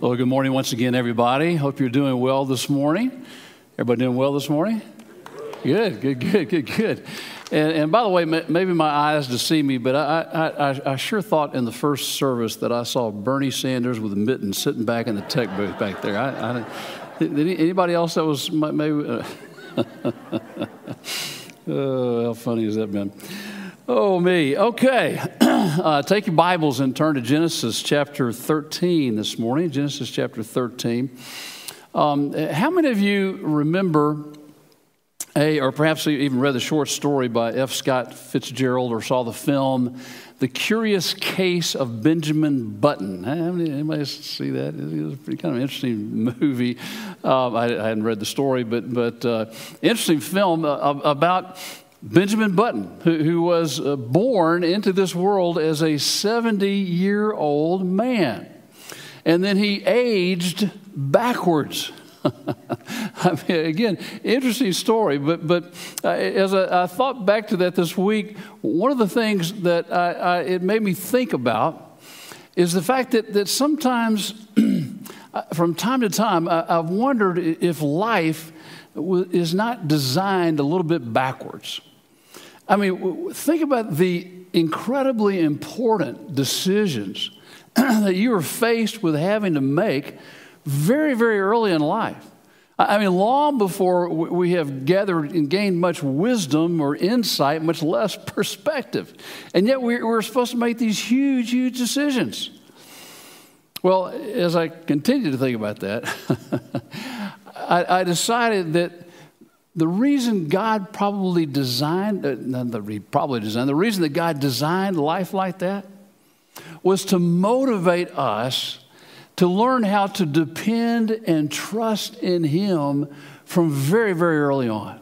Well, good morning once again, everybody. Hope you're doing well this morning. Everybody doing well this morning? Good, good, good, good, good. And, and by the way, maybe my eyes deceive me, but I, I, I, sure thought in the first service that I saw Bernie Sanders with a mitten sitting back in the tech booth back there. I, I anybody else that was maybe? Uh, oh, how funny has that been? Oh, me. Okay. Uh, take your Bibles and turn to Genesis chapter 13 this morning. Genesis chapter 13. Um, how many of you remember a, or perhaps even read the short story by F. Scott Fitzgerald or saw the film, The Curious Case of Benjamin Button? Anybody see that? It was a pretty kind of interesting movie. Um, I, I, hadn't read the story, but, but uh, interesting film uh, about Benjamin Button, who, who was uh, born into this world as a 70 year old man. And then he aged backwards. I mean, again, interesting story, but, but uh, as I, I, thought back to that this week, one of the things that I, I, it made me think about is the fact that, that sometimes, from time to time, I, have wondered if life is not designed a little bit backwards. I mean, think about the incredibly important decisions that you are faced with having to make very, very early in life. I mean, long before we have gathered and gained much wisdom or insight, much less perspective. And yet we're supposed to make these huge, huge decisions. Well, as I continue to think about that, I, decided that the reason God probably designed, uh, probably designed, the reason that God designed life like that was to motivate us to learn how to depend and trust in Him from very, very early on.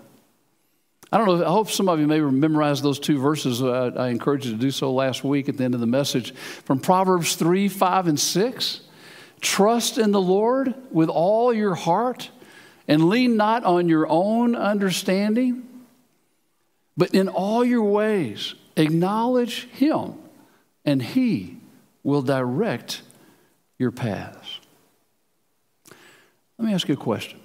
I don't know, I hope some of you may memorize those two verses. I encourage you to do so last week at the end of the message from Proverbs 3, 5, and 6. Trust in the Lord with all your heart and lean not on your own understanding, but in all your ways acknowledge Him, and He will direct your paths. Let me ask you a question.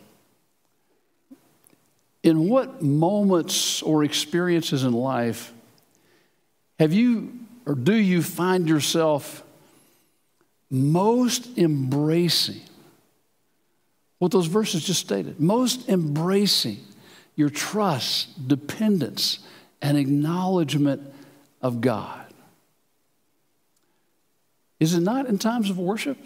In what moments or experiences in life have you or do you find yourself most embracing what those verses just stated. Most embracing your trust, dependence, and acknowledgement of God. Is it not in times of worship?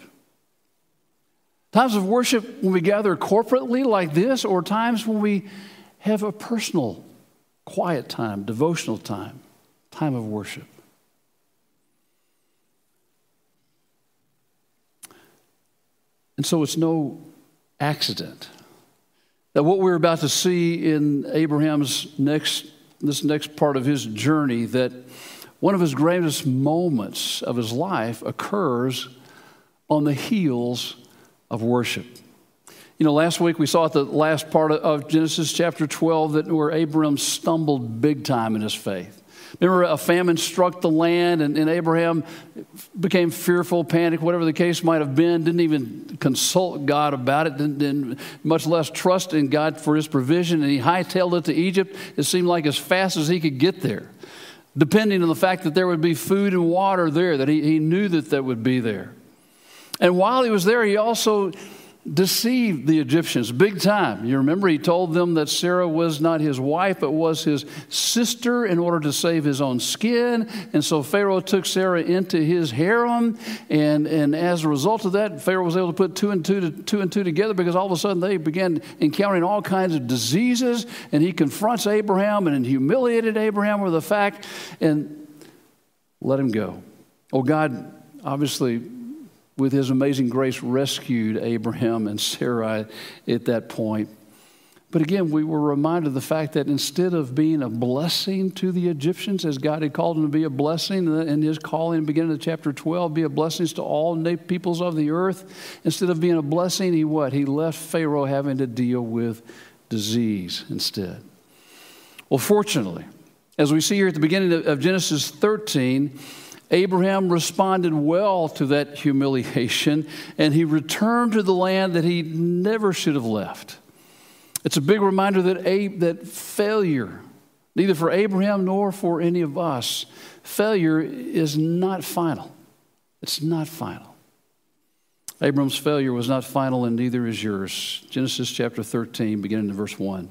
Times of worship when we gather corporately like this, or times when we have a personal, quiet time, devotional time, time of worship. And so it's no accident. That what we're about to see in Abraham's next, this next part of his journey, that one of his greatest moments of his life occurs on the heels of worship. You know, last week we saw at the last part of Genesis chapter 12 that where Abraham stumbled big time in his faith. Remember, a famine struck the land, and, and Abraham became fearful, panicked, whatever the case might have been, didn't even consult God about it, didn't, didn't, much less trust in God for his provision, and he hightailed it to Egypt. It seemed like as fast as he could get there, depending on the fact that there would be food and water there, that he, he knew that that would be there. And while he was there, he also deceived the Egyptians big time. You remember he told them that Sarah was not his wife, but was his sister in order to save his own skin. And so Pharaoh took Sarah into his harem. And, and as a result of that, Pharaoh was able to put two and two, to, two and two together because all of a sudden they began encountering all kinds of diseases. And he confronts Abraham and humiliated Abraham with the fact and let him go. Oh, God obviously with his amazing grace, rescued Abraham and Sarai at that point. But again, we were reminded of the fact that instead of being a blessing to the Egyptians, as God had called them to be a blessing in his calling, beginning of chapter 12, be a blessing to all peoples of the earth, instead of being a blessing, he what? He left Pharaoh having to deal with disease instead. Well, fortunately, as we see here at the beginning of Genesis 13, Abraham responded well to that humiliation and he returned to the land that he never should have left. It's a big reminder that, that failure, neither for Abraham nor for any of us, failure is not final. It's not final. Abram's failure was not final, and neither is yours. Genesis chapter 13, beginning in verse 1.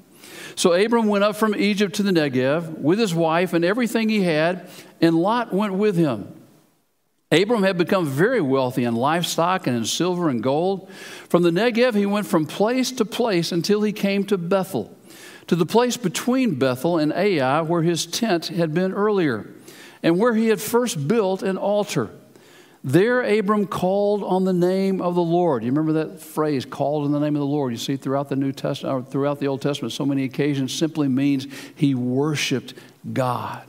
So Abram went up from Egypt to the Negev with his wife and everything he had, and Lot went with him. Abram had become very wealthy in livestock and in silver and gold. From the Negev, he went from place to place until he came to Bethel, to the place between Bethel and Ai, where his tent had been earlier, and where he had first built an altar. There, Abram called on the name of the Lord. You remember that phrase, called in the name of the Lord? You see throughout the New Testament, uh, throughout the Old Testament, so many occasions simply means he worshiped God.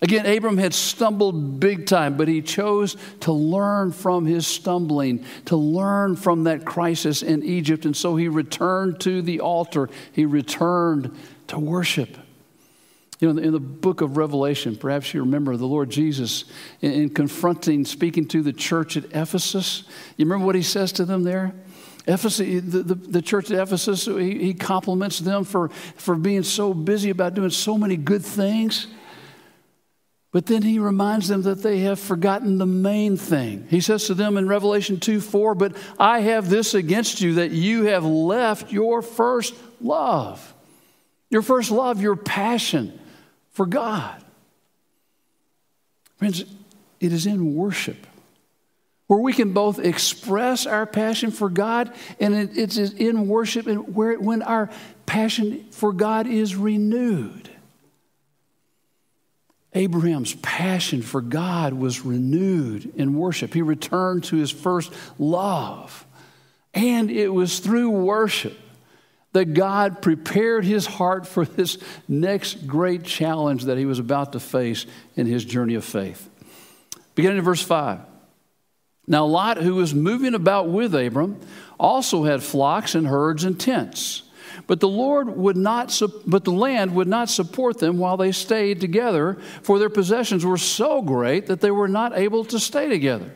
Again, Abram had stumbled big time, but he chose to learn from his stumbling, to learn from that crisis in Egypt. And so he returned to the altar. He returned to worship. You know, in the book of Revelation, perhaps you remember the Lord Jesus in, in, confronting, speaking to the church at Ephesus. You remember what he says to them there? Ephesus, the, the, the church at Ephesus, he, he compliments them for, for being so busy about doing so many good things. But then he reminds them that they have forgotten the main thing. He says to them in Revelation 2 4, But I have this against you, that you have left your first love. Your first love, your passion for God. Friends, it is in worship where we can both express our passion for God, and it's in worship and where, when our passion for God is renewed. Abraham's passion for God was renewed in worship. He returned to his first love. And it was through worship that God prepared his heart for this next great challenge that he was about to face in his journey of faith. Beginning in verse 5. Now, Lot, who was moving about with Abram, also had flocks and herds and tents. But the Lord would not, but the land would not support them while they stayed together, for their possessions were so great that they were not able to stay together.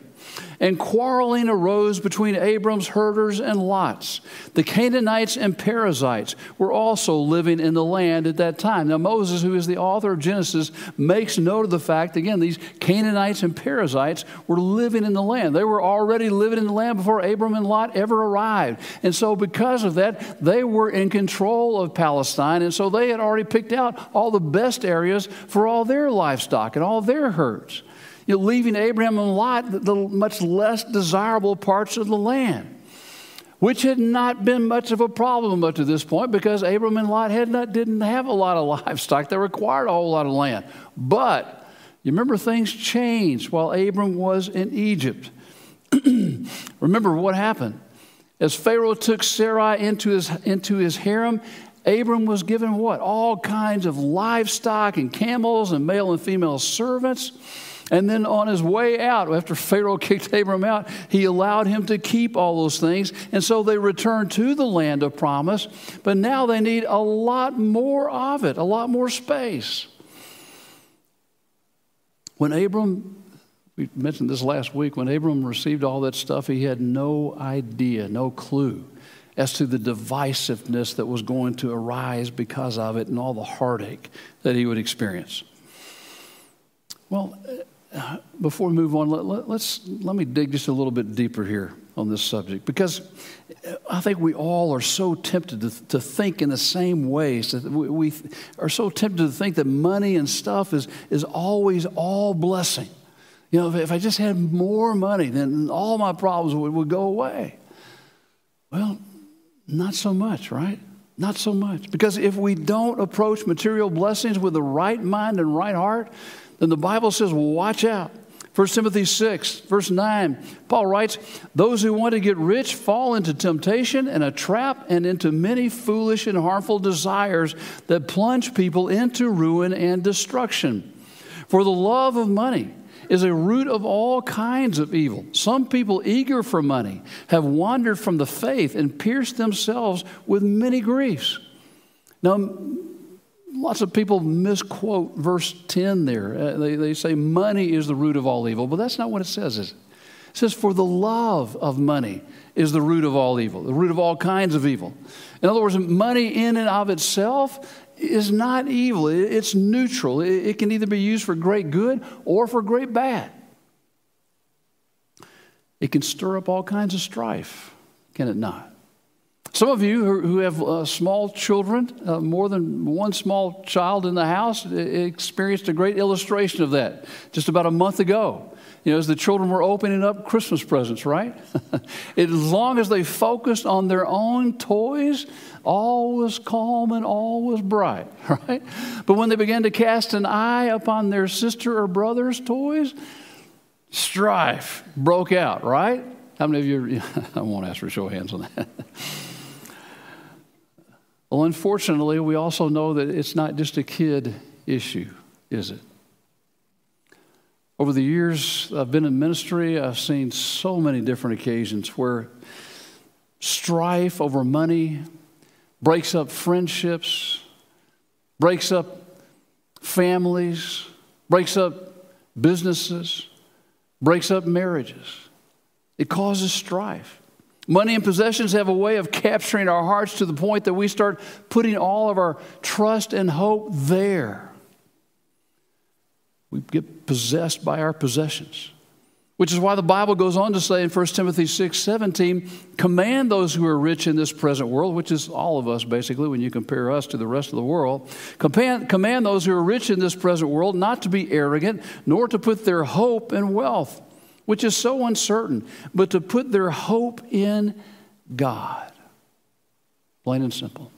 And quarreling arose between Abram's herders and Lot's. The Canaanites and Perizzites were also living in the land at that time. Now, Moses, who is the author of Genesis, makes note of the fact, again, these Canaanites and Perizzites were living in the land. They were already living in the land before Abram and Lot ever arrived. And so, because of that, they were in control of Palestine. And so, they had already picked out all the best areas for all their livestock and all their herds you know, leaving Abraham and Lot the, the much less desirable parts of the land, which had not been much of a problem up to this point because Abraham and Lot had not, didn't have a lot of livestock. They required a whole lot of land. But you remember things changed while Abram was in Egypt. remember what happened. As Pharaoh took Sarai into his, into his harem, Abram was given what? All kinds of livestock and camels and male and female servants. And then on his way out, after Pharaoh kicked Abram out, he allowed him to keep all those things. And so they returned to the land of promise, but now they need a lot more of it, a lot more space. When Abram, we mentioned this last week, when Abram received all that stuff, he had no idea, no clue as to the divisiveness that was going to arise because of it and all the heartache that he would experience. Well, before we move on, let, let's, let me dig just a little bit deeper here on this subject because I think we all are so tempted to, to think in the same ways. That we, we are so tempted to think that money and stuff is, is always all blessing. You know, if, if I just had more money, then all my problems would, would go away. Well, not so much, right? Not so much. Because if we don't approach material blessings with the right mind and right heart, then the Bible says, watch out. 1 Timothy 6, verse 9, Paul writes, Those who want to get rich fall into temptation and a trap and into many foolish and harmful desires that plunge people into ruin and destruction. For the love of money is a root of all kinds of evil. Some people eager for money have wandered from the faith and pierced themselves with many griefs. Now, lots of people misquote verse 10 there. Uh, they, they say money is the root of all evil, but that's not what it says, is it? It says, For the love of money is the root of all evil, the root of all kinds of evil. In other words, money in and of itself is not evil, it's neutral. It can either be used for great good or for great bad. It can stir up all kinds of strife, can it not? Some of you who have uh, small children, uh, more than one small child in the house, experienced a great illustration of that just about a month ago. You know, as the children were opening up Christmas presents, right? as long as they focused on their own toys, all was calm and all was bright, right? But when they began to cast an eye upon their sister or brother's toys, strife broke out, right? How many of you, I won't ask for show of hands on that. Well, unfortunately, we also know that it's not just a kid issue, is it? Over the years I've been in ministry, I've seen so many different occasions where strife over money breaks up friendships, breaks up families, breaks up businesses, breaks up marriages. It causes strife. Money and possessions have a way of capturing our hearts to the point that we start putting all of our trust and hope there. We get possessed by our possessions. Which is why the Bible goes on to say in 1 Timothy 6 17, command those who are rich in this present world, which is all of us basically when you compare us to the rest of the world. Command, command those who are rich in this present world not to be arrogant, nor to put their hope in wealth which is so uncertain, but to put their hope in God. Plain and simple.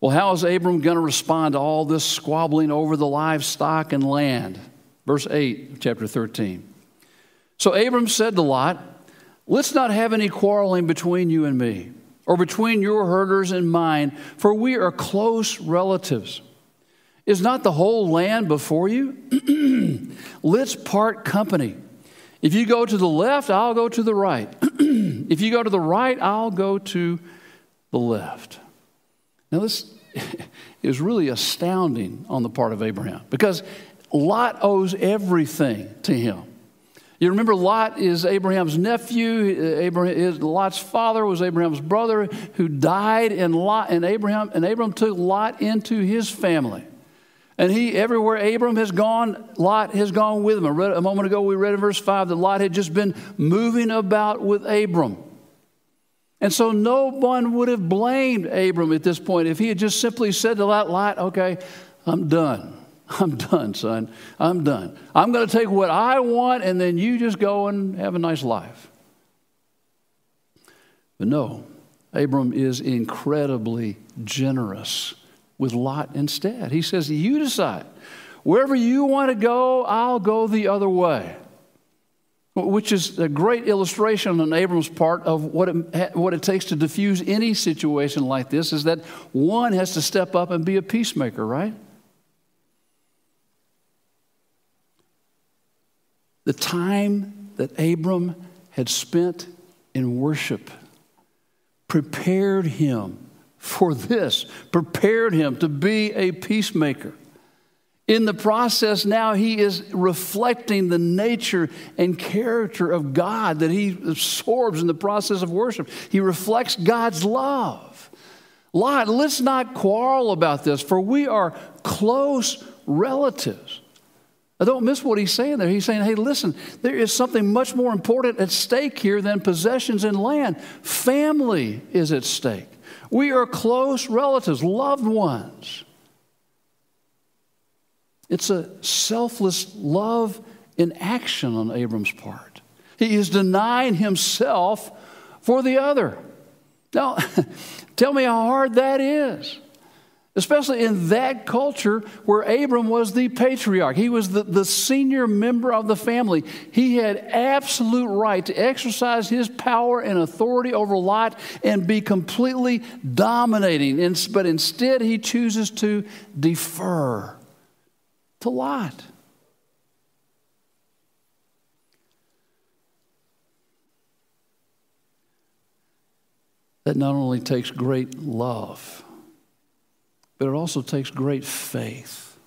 Well, how is Abram going to respond to all this squabbling over the livestock and land? Verse 8 chapter 13. So Abram said to Lot, Let's not have any quarreling between you and me, or between your herders and mine, for we are close relatives. Is not the whole land before you? Let's part company. If you go to the left, I'll go to the right. if you go to the right, I'll go to the left. Now, this is really astounding on the part of Abraham because Lot owes everything to him. You remember Lot is Abraham's nephew. Abraham, is Lot's father was Abraham's brother who died, and Lot and Abraham and Abraham took Lot into his family. And he, everywhere Abram has gone, Lot has gone with him. Read, a moment ago, we read in verse 5 that Lot had just been moving about with Abram. And so no one would have blamed Abram at this point if he had just simply said to Lot, Lot, okay, I'm done. I'm done, son. I'm done. I'm going to take what I want, and then you just go and have a nice life. But no, Abram is incredibly generous with Lot instead. He says, You decide. Wherever you want to go, I'll go the other way. Which is a great illustration on Abram's part of what it, what it takes to diffuse any situation like this is that one has to step up and be a peacemaker, right? The time that Abram had spent in worship prepared him for this, prepared him to be a peacemaker. In the process, now he is reflecting the nature and character of God that he absorbs in the process of worship. He reflects God's love. Lot, let's not quarrel about this, for we are close relatives. I don't miss what he's saying there. He's saying, hey, listen, there is something much more important at stake here than possessions and land. Family is at stake. We are close relatives, loved ones. It's a selfless love in action on Abram's part. He is denying himself for the other. Now, tell me how hard that is especially in that culture where Abram was the patriarch. He was the, the senior member of the family. He had absolute right to exercise his power and authority over Lot and be completely dominating. And, but instead, he chooses to defer to Lot. That not only takes great love but it also takes great faith.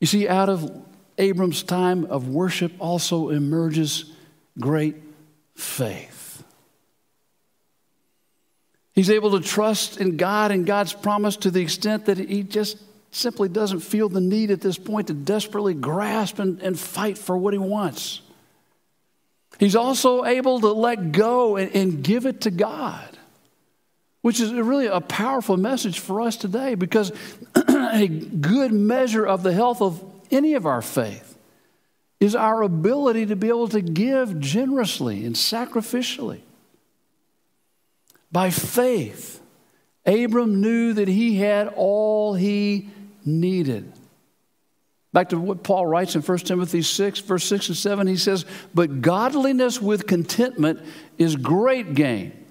You see, out of Abram's time of worship also emerges great faith. He's able to trust in God and God's promise to the extent that he just simply doesn't feel the need at this point to desperately grasp and, and fight for what he wants. He's also able to let go and, and give it to God, which is really a powerful message for us today because a good measure of the health of any of our faith is our ability to be able to give generously and sacrificially. By faith, Abram knew that he had all he needed. Back to what Paul writes in 1 Timothy 6, verse 6 and 7, he says, But godliness with contentment is great gain.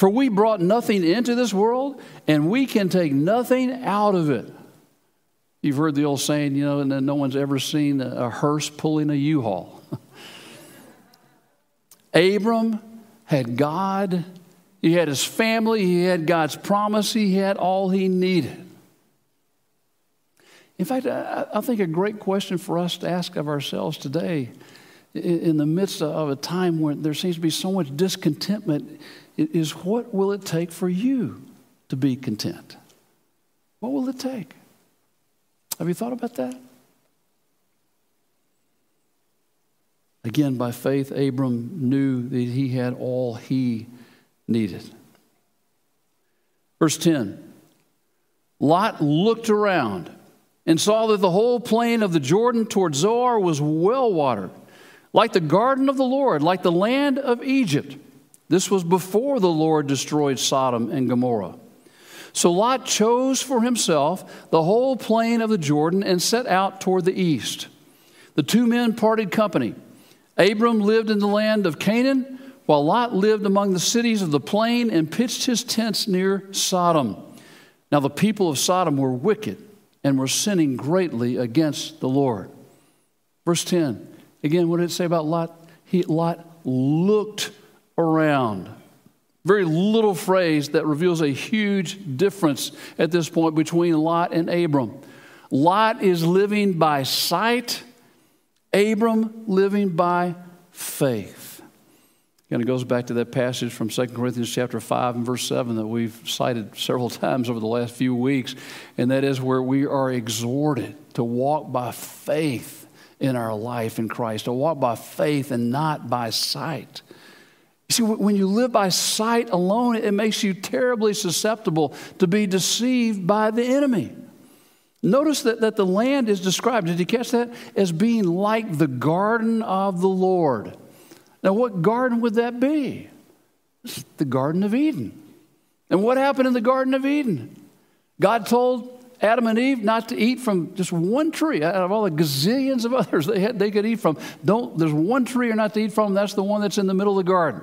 For we brought nothing into this world, and we can take nothing out of it. You've heard the old saying, you know, and no one's ever seen a hearse pulling a U haul. Abram had God, he had his family, he had God's promise, he had all he needed. In fact, I think a great question for us to ask of ourselves today, in the midst of a time where there seems to be so much discontentment, is what will it take for you to be content? What will it take? Have you thought about that? Again, by faith, Abram knew that he had all he needed. Verse 10 Lot looked around and saw that the whole plain of the Jordan toward Zoar was well watered, like the garden of the Lord, like the land of Egypt. This was before the Lord destroyed Sodom and Gomorrah. So Lot chose for himself the whole plain of the Jordan and set out toward the east. The two men parted company. Abram lived in the land of Canaan, while Lot lived among the cities of the plain and pitched his tents near Sodom. Now the people of Sodom were wicked and were sinning greatly against the Lord. Verse 10. Again, what did it say about Lot? He, Lot looked around. Very little phrase that reveals a huge difference at this point between Lot and Abram. Lot is living by sight, Abram living by faith. And it goes back to that passage from 2 Corinthians chapter 5 and verse 7 that we've cited several times over the last few weeks. And that is where we are exhorted to walk by faith in our life in Christ, to walk by faith and not by sight. You see, when you live by sight alone, it makes you terribly susceptible to be deceived by the enemy. Notice that, that the land is described, did you catch that? As being like the garden of the Lord. Now, what garden would that be? It's the Garden of Eden. And what happened in the Garden of Eden? God told Adam and Eve not to eat from just one tree out of all the gazillions of others they, had, they could eat from. Don't, there's one tree you're not to eat from, that's the one that's in the middle of the garden.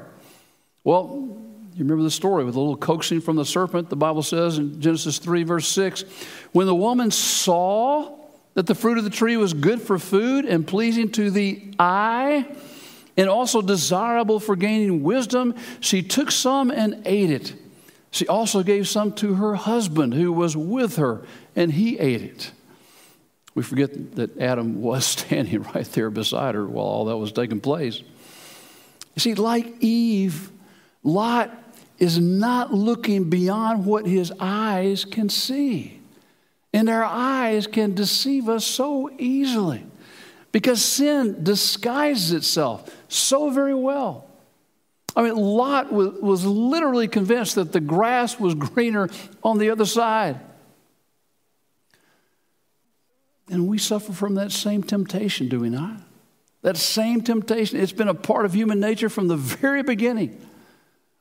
Well, you remember the story with a little coaxing from the serpent, the Bible says in Genesis 3, verse 6. When the woman saw that the fruit of the tree was good for food and pleasing to the eye, and also desirable for gaining wisdom, she took some and ate it. She also gave some to her husband who was with her, and he ate it. We forget that Adam was standing right there beside her while all that was taking place. You see, like Eve, Lot is not looking beyond what his eyes can see. And our eyes can deceive us so easily because sin disguises itself so very well. I mean, Lot was, literally convinced that the grass was greener on the other side. And we suffer from that same temptation, do we not? That same temptation. It's been a part of human nature from the very beginning.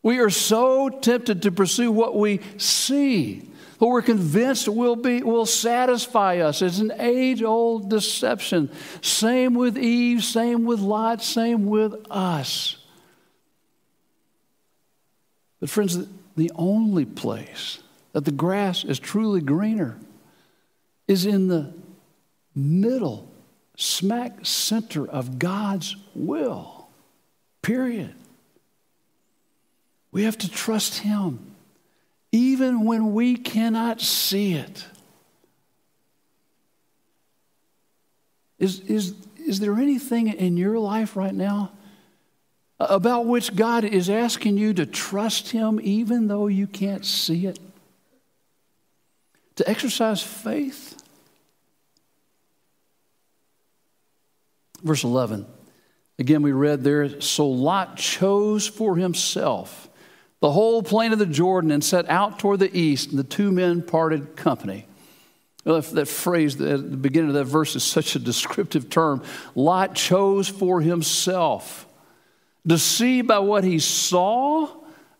We are so tempted to pursue what we see, what we're convinced will, be, will satisfy us. It's an age old deception. Same with Eve, same with Lot, same with us. But, friends, the only place that the grass is truly greener is in the middle, smack center of God's will. Period. We have to trust Him. even when we cannot see it. Is, is, is there anything in your life right now about which God is asking you to trust Him even though you can't see it? To exercise faith? Verse 11. Again, we read there, so Lot chose for himself the whole plain of the Jordan and set out toward the east, and the two men parted company. That phrase at the beginning of that verse is such a descriptive term. Lot chose for himself see by what he saw.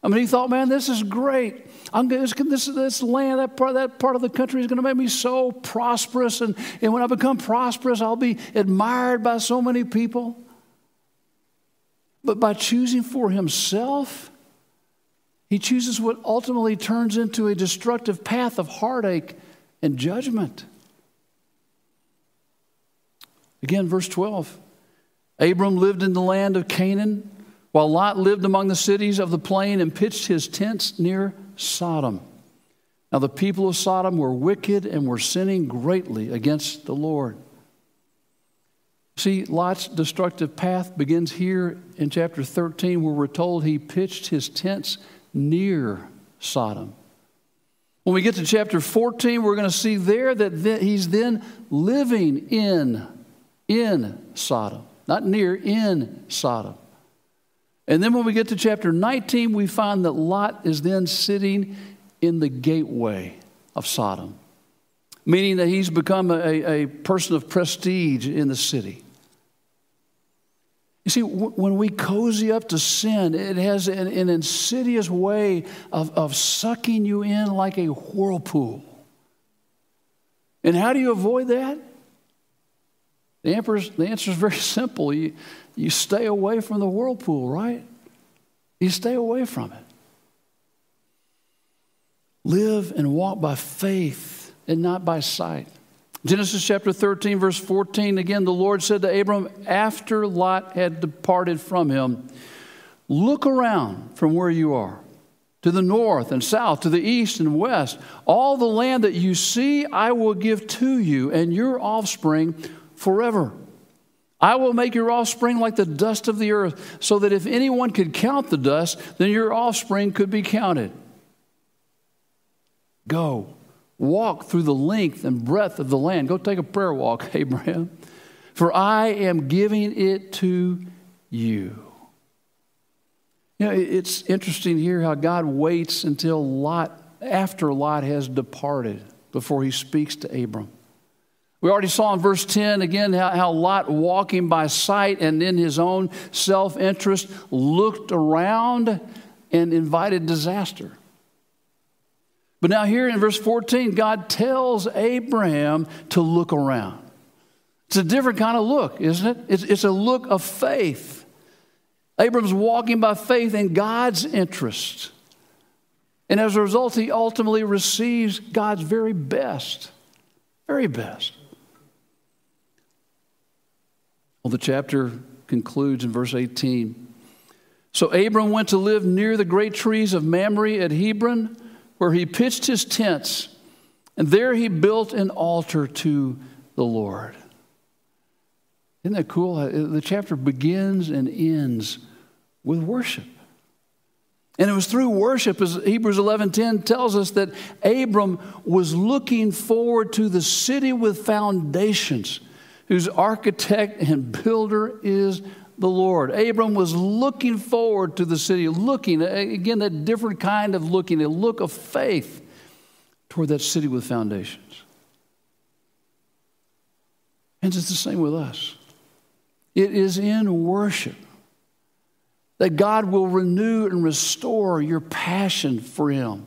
I mean, he thought, man, this is great. I'm this, this, this land, that part, that part of the country is going to make me so prosperous. And, and when I become prosperous, I'll be admired by so many people. But by choosing for himself, he chooses what ultimately turns into a destructive path of heartache and judgment. Again, verse 12 Abram lived in the land of Canaan, while Lot lived among the cities of the plain and pitched his tents near Sodom. Now, the people of Sodom were wicked and were sinning greatly against the Lord. See, Lot's destructive path begins here in chapter 13, where we're told he pitched his tents near Sodom. When we get to chapter 14, we're going to see there that he's then living in, in Sodom, not near, in Sodom. And then when we get to chapter 19, we find that Lot is then sitting in the gateway of Sodom, meaning that he's become a, a person of prestige in the city. You see, when we cozy up to sin, it has an, an insidious way of, of sucking you in like a whirlpool. And how do you avoid that? The, the answer is very simple. You, you stay away from the whirlpool, right? You stay away from it. Live and walk by faith and not by sight. Genesis chapter 13, verse 14, again, the Lord said to Abram after Lot had departed from him, Look around from where you are to the north and south, to the east and west. All the land that you see, I will give to you and your offspring forever. I will make your offspring like the dust of the earth, so that if anyone could count the dust, then your offspring could be counted. Go walk through the length and breadth of the land. Go take a prayer walk, Abraham, for I am giving it to you. You know, it's interesting here how God waits until Lot, after Lot has departed, before he speaks to Abram. We already saw in verse 10 again how, how Lot, walking by sight and in his own self interest, looked around and invited disaster. But now, here in verse 14, God tells Abraham to look around. It's a different kind of look, isn't it? It's, it's a look of faith. Abram's walking by faith in God's interest. And as a result, he ultimately receives God's very best. Very best. Well, the chapter concludes in verse 18. So Abram went to live near the great trees of Mamre at Hebron where he pitched his tents, and there he built an altar to the Lord. Isn't that cool? Uh, the chapter begins and ends with worship. And it was through worship, as Hebrews 11:10 tells us, that Abram was looking forward to the city with foundations, whose architect and builder is the Lord. Abram was looking forward to the city, looking, again, that different kind of looking, a look of faith toward that city with foundations. And it's the same with us. It is in worship that God will renew and restore your passion for Him.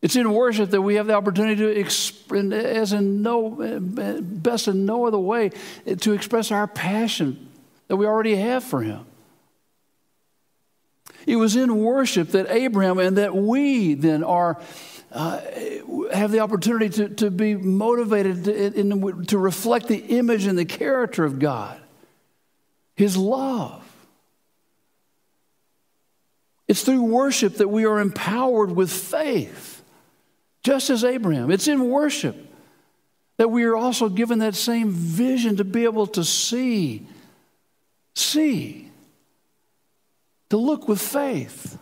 It's in worship that we have the opportunity to, express, as in no, eh, best in no other way, eh, to express our passion that we already have for him. It was in worship that Abraham and that we then are. Uh, have the opportunity to, to be motivated to, in, to reflect the image and the character of God, His love. It's through worship that we are empowered with faith, just as Abraham. It's in worship that we are also given that same vision to be able to see, see, to look with faith,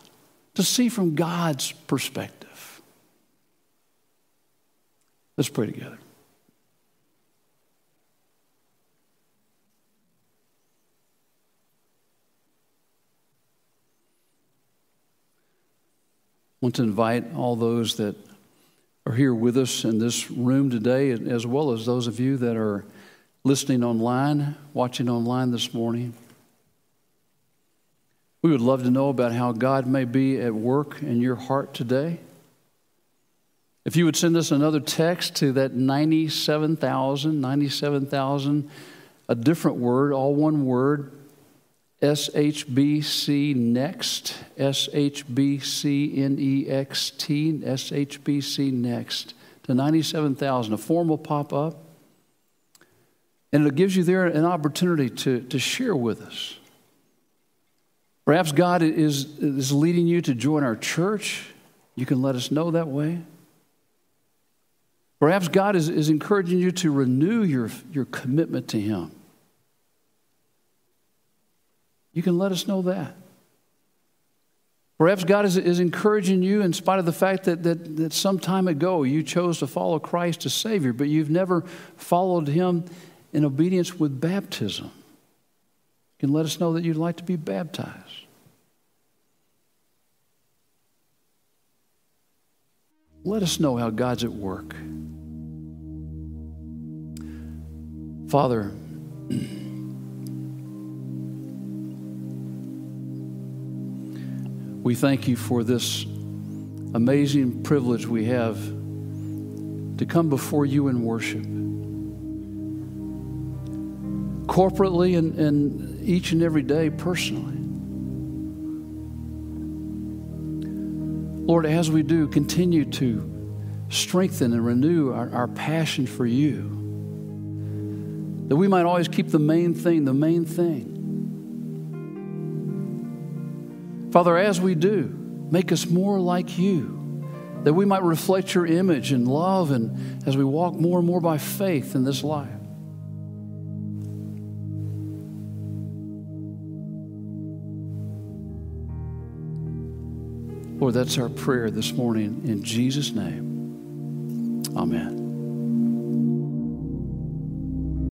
to see from God's perspective. Let's pray together. I want to invite all those that are here with us in this room today, as well as those of you that are listening online, watching online this morning. We would love to know about how God may be at work in your heart today. If you would send us another text to that 97,000, 97,000, a different word, all one word, SHBC Next, SHBC N-E-X-T, SHBC Next to 97,000. A form will pop up, and it gives you there an opportunity to, to share with us. Perhaps God is, is leading you to join our church. You can let us know that way. Perhaps God is, is encouraging you to renew your, your commitment to Him. You can let us know that. Perhaps God is, is encouraging you in spite of the fact that, that, that some time ago you chose to follow Christ as Savior, but you've never followed Him in obedience with baptism. You can let us know that you'd like to be baptized. Let us know how God's at work. Father, We thank you for this amazing privilege we have to come before you in worship. Corporately and, and each and every day personally. Lord, as we do, continue to strengthen and renew our, our passion for you. That we might always keep the main thing the main thing. Father, as we do, make us more like you, that we might reflect your image and love, and as we walk more and more by faith in this life. Lord, that's our prayer this morning in Jesus' name. Amen.